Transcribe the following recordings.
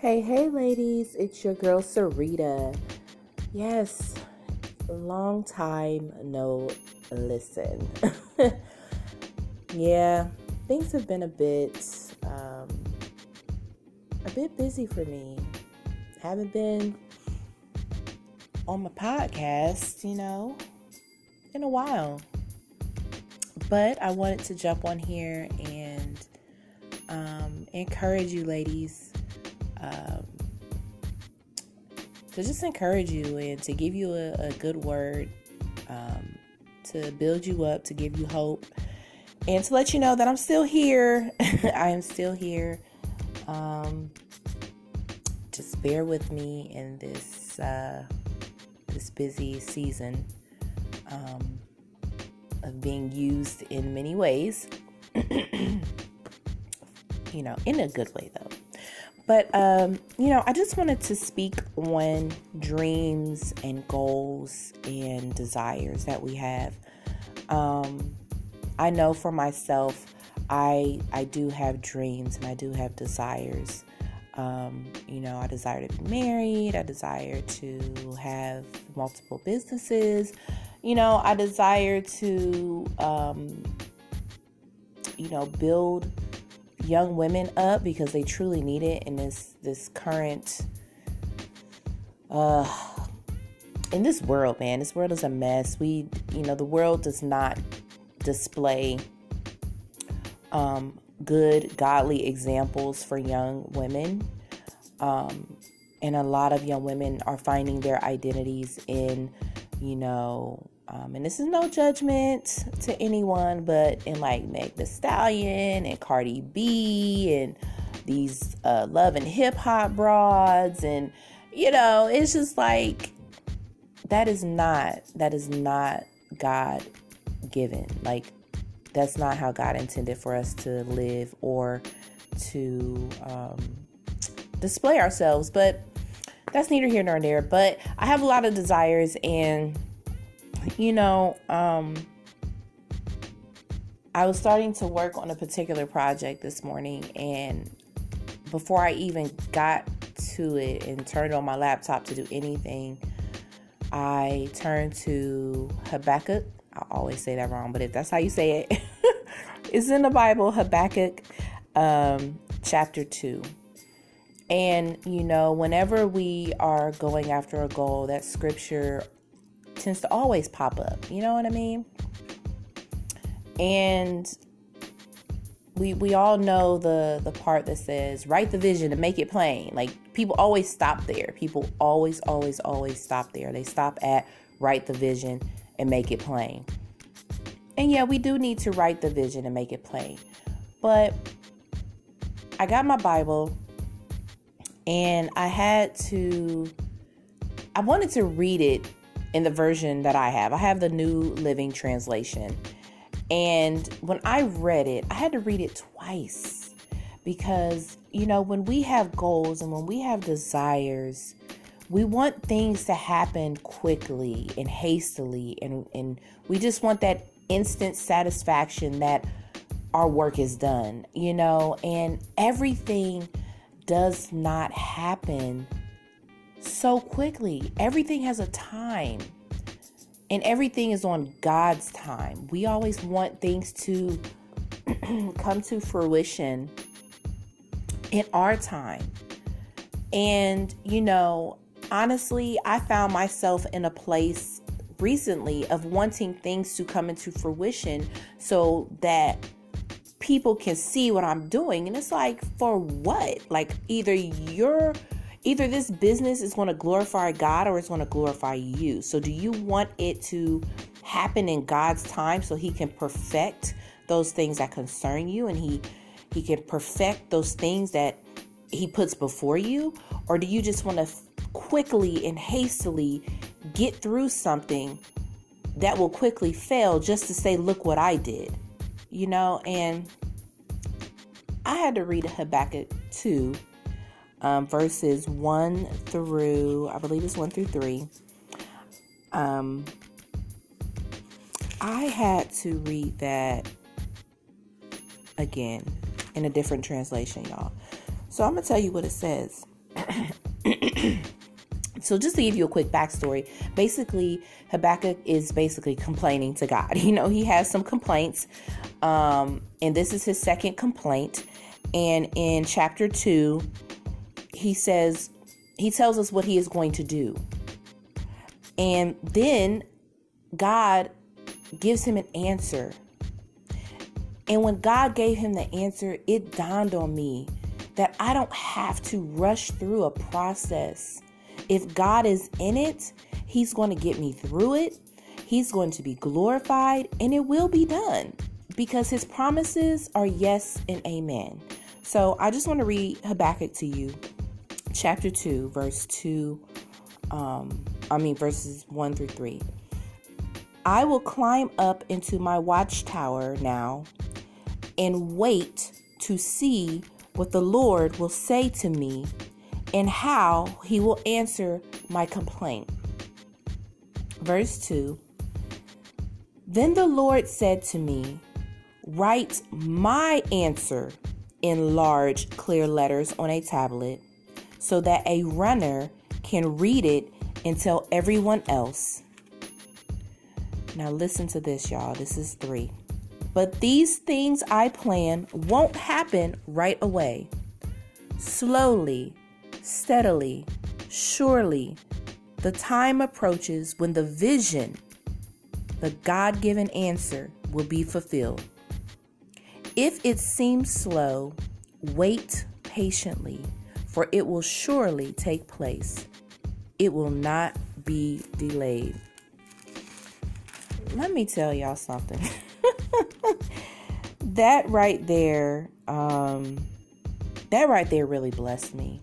Hey, hey, ladies, it's your girl Sarita. Yes, long time no listen. yeah, things have been a bit, um, a bit busy for me. Haven't been on my podcast, you know, in a while. But I wanted to jump on here and um, encourage you, ladies um, to just encourage you and to give you a, a good word, um, to build you up, to give you hope, and to let you know that I'm still here. I am still here. Um, just bear with me in this uh, this busy season um, of being used in many ways. you know, in a good way though. But, um, you know, I just wanted to speak on dreams and goals and desires that we have. Um, I know for myself, I I do have dreams and I do have desires. Um, you know, I desire to be married. I desire to have multiple businesses. You know, I desire to, um, you know, build young women up because they truly need it in this this current uh in this world, man. This world is a mess. We, you know, the world does not display um good godly examples for young women. Um and a lot of young women are finding their identities in, you know, um, and this is no judgment to anyone, but in like Meg the Stallion and Cardi B and these uh, love and hip hop broads, and you know, it's just like that is not that is not God given. Like that's not how God intended for us to live or to um, display ourselves. But that's neither here nor there. But I have a lot of desires and you know, um, I was starting to work on a particular project this morning, and before I even got to it and turned on my laptop to do anything, I turned to Habakkuk. I always say that wrong, but if that's how you say it, it's in the Bible, Habakkuk um, chapter 2. And, you know, whenever we are going after a goal, that scripture to always pop up. You know what I mean? And we we all know the the part that says write the vision and make it plain. Like people always stop there. People always always always stop there. They stop at write the vision and make it plain. And yeah, we do need to write the vision and make it plain. But I got my Bible and I had to I wanted to read it in the version that I have. I have the New Living Translation. And when I read it, I had to read it twice because, you know, when we have goals and when we have desires, we want things to happen quickly and hastily, and, and we just want that instant satisfaction that our work is done, you know, and everything does not happen so quickly. Everything has a time. And everything is on God's time. We always want things to come to fruition in our time. And, you know, honestly, I found myself in a place recently of wanting things to come into fruition so that people can see what I'm doing. And it's like, for what? Like, either you're either this business is going to glorify God or it's going to glorify you. So, do you want it to happen in God's time so He can perfect those things that concern you and He He can perfect those things that He puts before you, or do you just want to quickly and hastily get through something that will quickly fail just to say, "Look what I did," you know? And I had to read Habakkuk 2 um, verses 1 through, I believe it's 1 through 3. Um, I had to read that again in a different translation, y'all. So I'm going to tell you what it says. so just to give you a quick backstory, basically Habakkuk is basically complaining to God. You know, he has some complaints, um, and this is his second complaint. And in chapter two, he says he tells us what he is going to do, and then God gives him an answer. And when God gave him the answer, it dawned on me that I don't have to rush through a process. If God is in it, He's going to get me through it. He's going to be glorified, and it will be done because His promises are yes and amen. So I just want to read Habakkuk to you, chapter 2, verse 2. Um, I mean, verses 1 through 3. I will climb up into my watchtower now and wait to see what the Lord will say to me and how he will answer my complaint. Verse 2 Then the Lord said to me, Write my answer in large, clear letters on a tablet so that a runner can read it and tell everyone else. Now, listen to this, y'all. This is three. But these things I plan won't happen right away. Slowly, steadily, surely, the time approaches when the vision, the God given answer, will be fulfilled. If it seems slow, wait patiently, for it will surely take place. It will not be delayed. Let me tell y'all something. that right there, um, that right there really blessed me.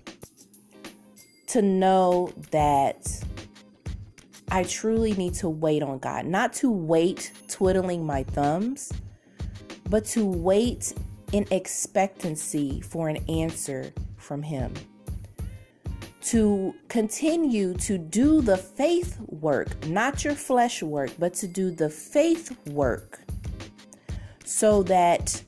To know that I truly need to wait on God, not to wait twiddling my thumbs, but to wait in expectancy for an answer from Him. To continue to do the faith work, not your flesh work, but to do the faith work so that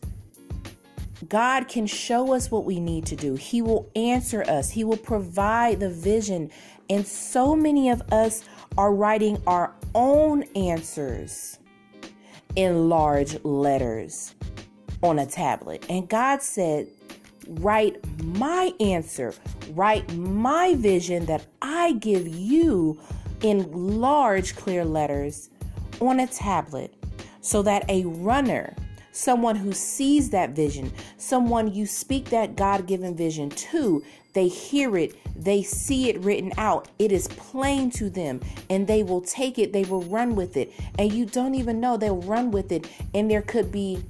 God can show us what we need to do. He will answer us, He will provide the vision. And so many of us are writing our own answers in large letters on a tablet. And God said, Write my answer, write my vision that I give you in large, clear letters on a tablet so that a runner someone who sees that vision, someone you speak that God given vision to, they hear it, they see it written out, it is plain to them, and they will take it, they will run with it, and you don't even know they'll run with it, and there could be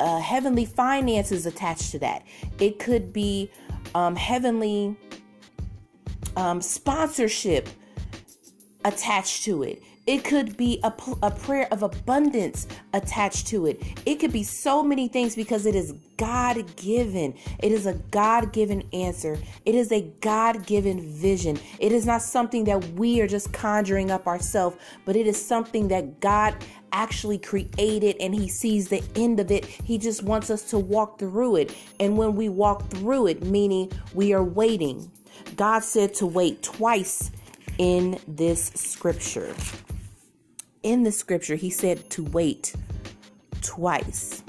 uh, heavenly finances attached to that. It could be um, heavenly um, sponsorship attached to it. It could be a, a prayer of abundance attached to it. It could be so many things because it is God given. It is a God given answer. It is a God given vision. It is not something that we are just conjuring up ourselves, but it is something that God actually created and He sees the end of it. He just wants us to walk through it. And when we walk through it, meaning we are waiting, God said to wait twice in this scripture in the scripture, he said to wait twice.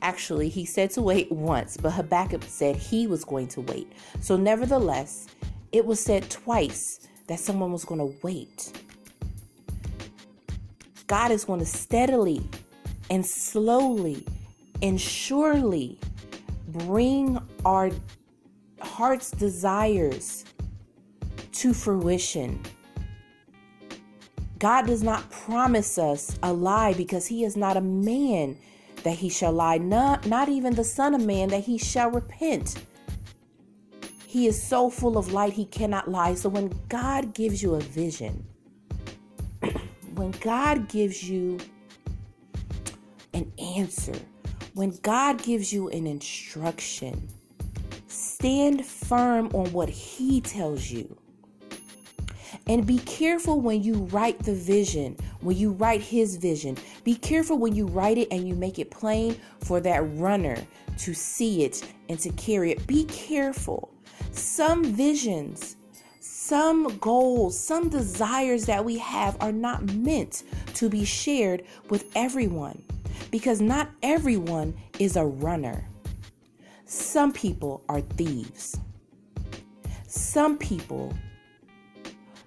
Actually, he said to wait once, but Habakkuk said he was going to wait. So, nevertheless, it was said twice that someone was going to wait. God is going to steadily and slowly and surely bring our heart's desires to fruition. God does not promise us a lie because he is not a man that he shall lie, not, not even the Son of Man that he shall repent. He is so full of light, he cannot lie. So when God gives you a vision, when God gives you an answer, when God gives you an instruction, stand firm on what he tells you And be careful when you write the vision, when you write his vision. Be careful when you write it and you make it plain for that runner to see it and to carry it. Be careful. Some visions, some goals, some desires that we have are not meant to be shared with everyone because not everyone is a runner. Some people are thieves. Some people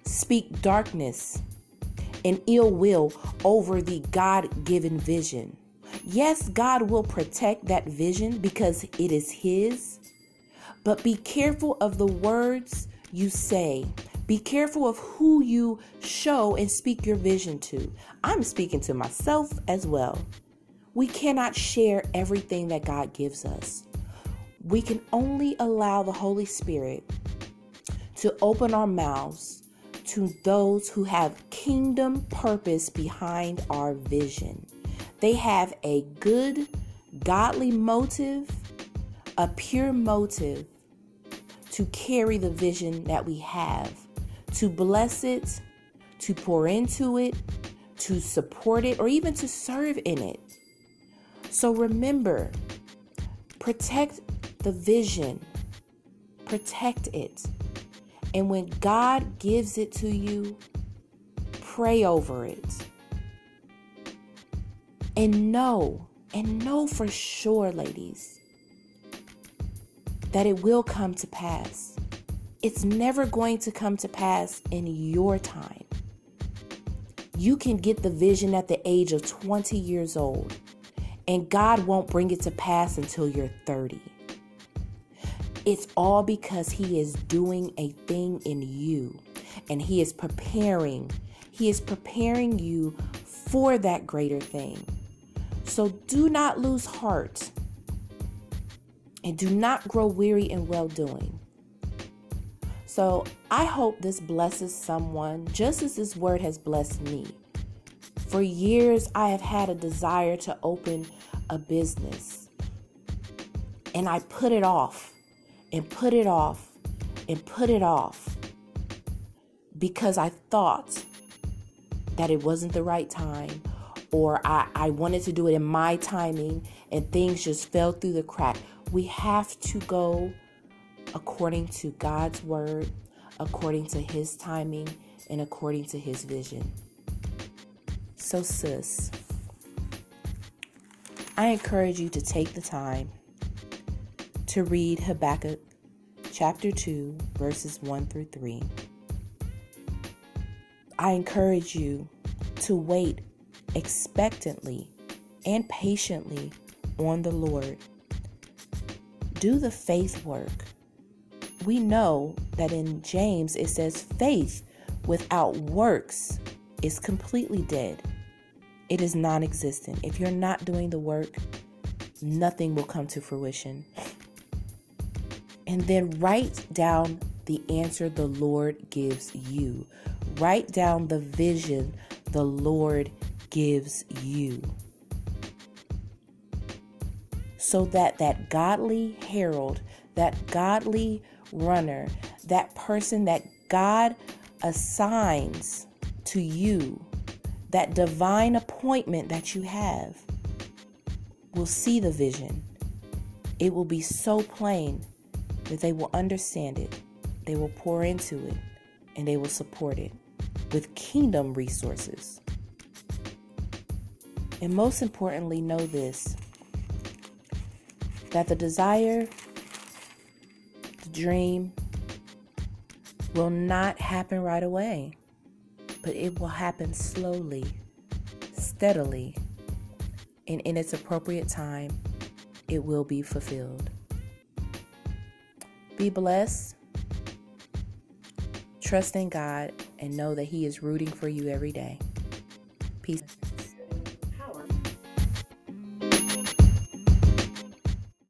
speak darkness and ill will over the God given vision. Yes, God will protect that vision because it is His, but be careful of the words you say. Be careful of who you show and speak your vision to. I'm speaking to myself as well. We cannot share everything that God gives us. We can only allow the Holy Spirit to open our mouths to those who have kingdom purpose behind our vision. They have a good, godly motive, a pure motive to carry the vision that we have, to bless it, to pour into it, to support it, or even to serve in it. So remember, protect the vision, protect it. And when God gives it to you, pray over it. And know, and know for sure, ladies, that it will come to pass. It's never going to come to pass in your time. You can get the vision at the age of 20 years old, and God won't bring it to pass until you're 30. It's all because He is doing a thing in you and He is preparing. He is preparing you for that greater thing. So do not lose heart and do not grow weary in well doing. So I hope this blesses someone just as this word has blessed me. For years, I have had a desire to open a business, and I put it off and put it off and put it off because I thought that it wasn't the right time or I, I wanted to do it in my timing and things just fell through the crack. We have to go according to God's word, according to His timing, and according to His vision. So, sis, I encourage you to take the time to read Habakkuk chapter 2, verses 1 through 3. I encourage you to wait expectantly and patiently on the Lord. Do the faith work. We know that in James it says faith without works is completely dead. It is non existent. If you're not doing the work, nothing will come to fruition and then write down the answer the Lord gives you. Write down the vision the Lord gives you. So that that godly herald, that godly runner, that person that God assigns to you, that divine appointment that you have, will see the vision. It will be so plain that they will understand it, they will pour into it, and they will support it with kingdom resources. And most importantly, know this that the desire, the dream, will not happen right away, but it will happen slowly, steadily, and in its appropriate time, it will be fulfilled. Be blessed. Trust in God and know that He is rooting for you every day. Peace.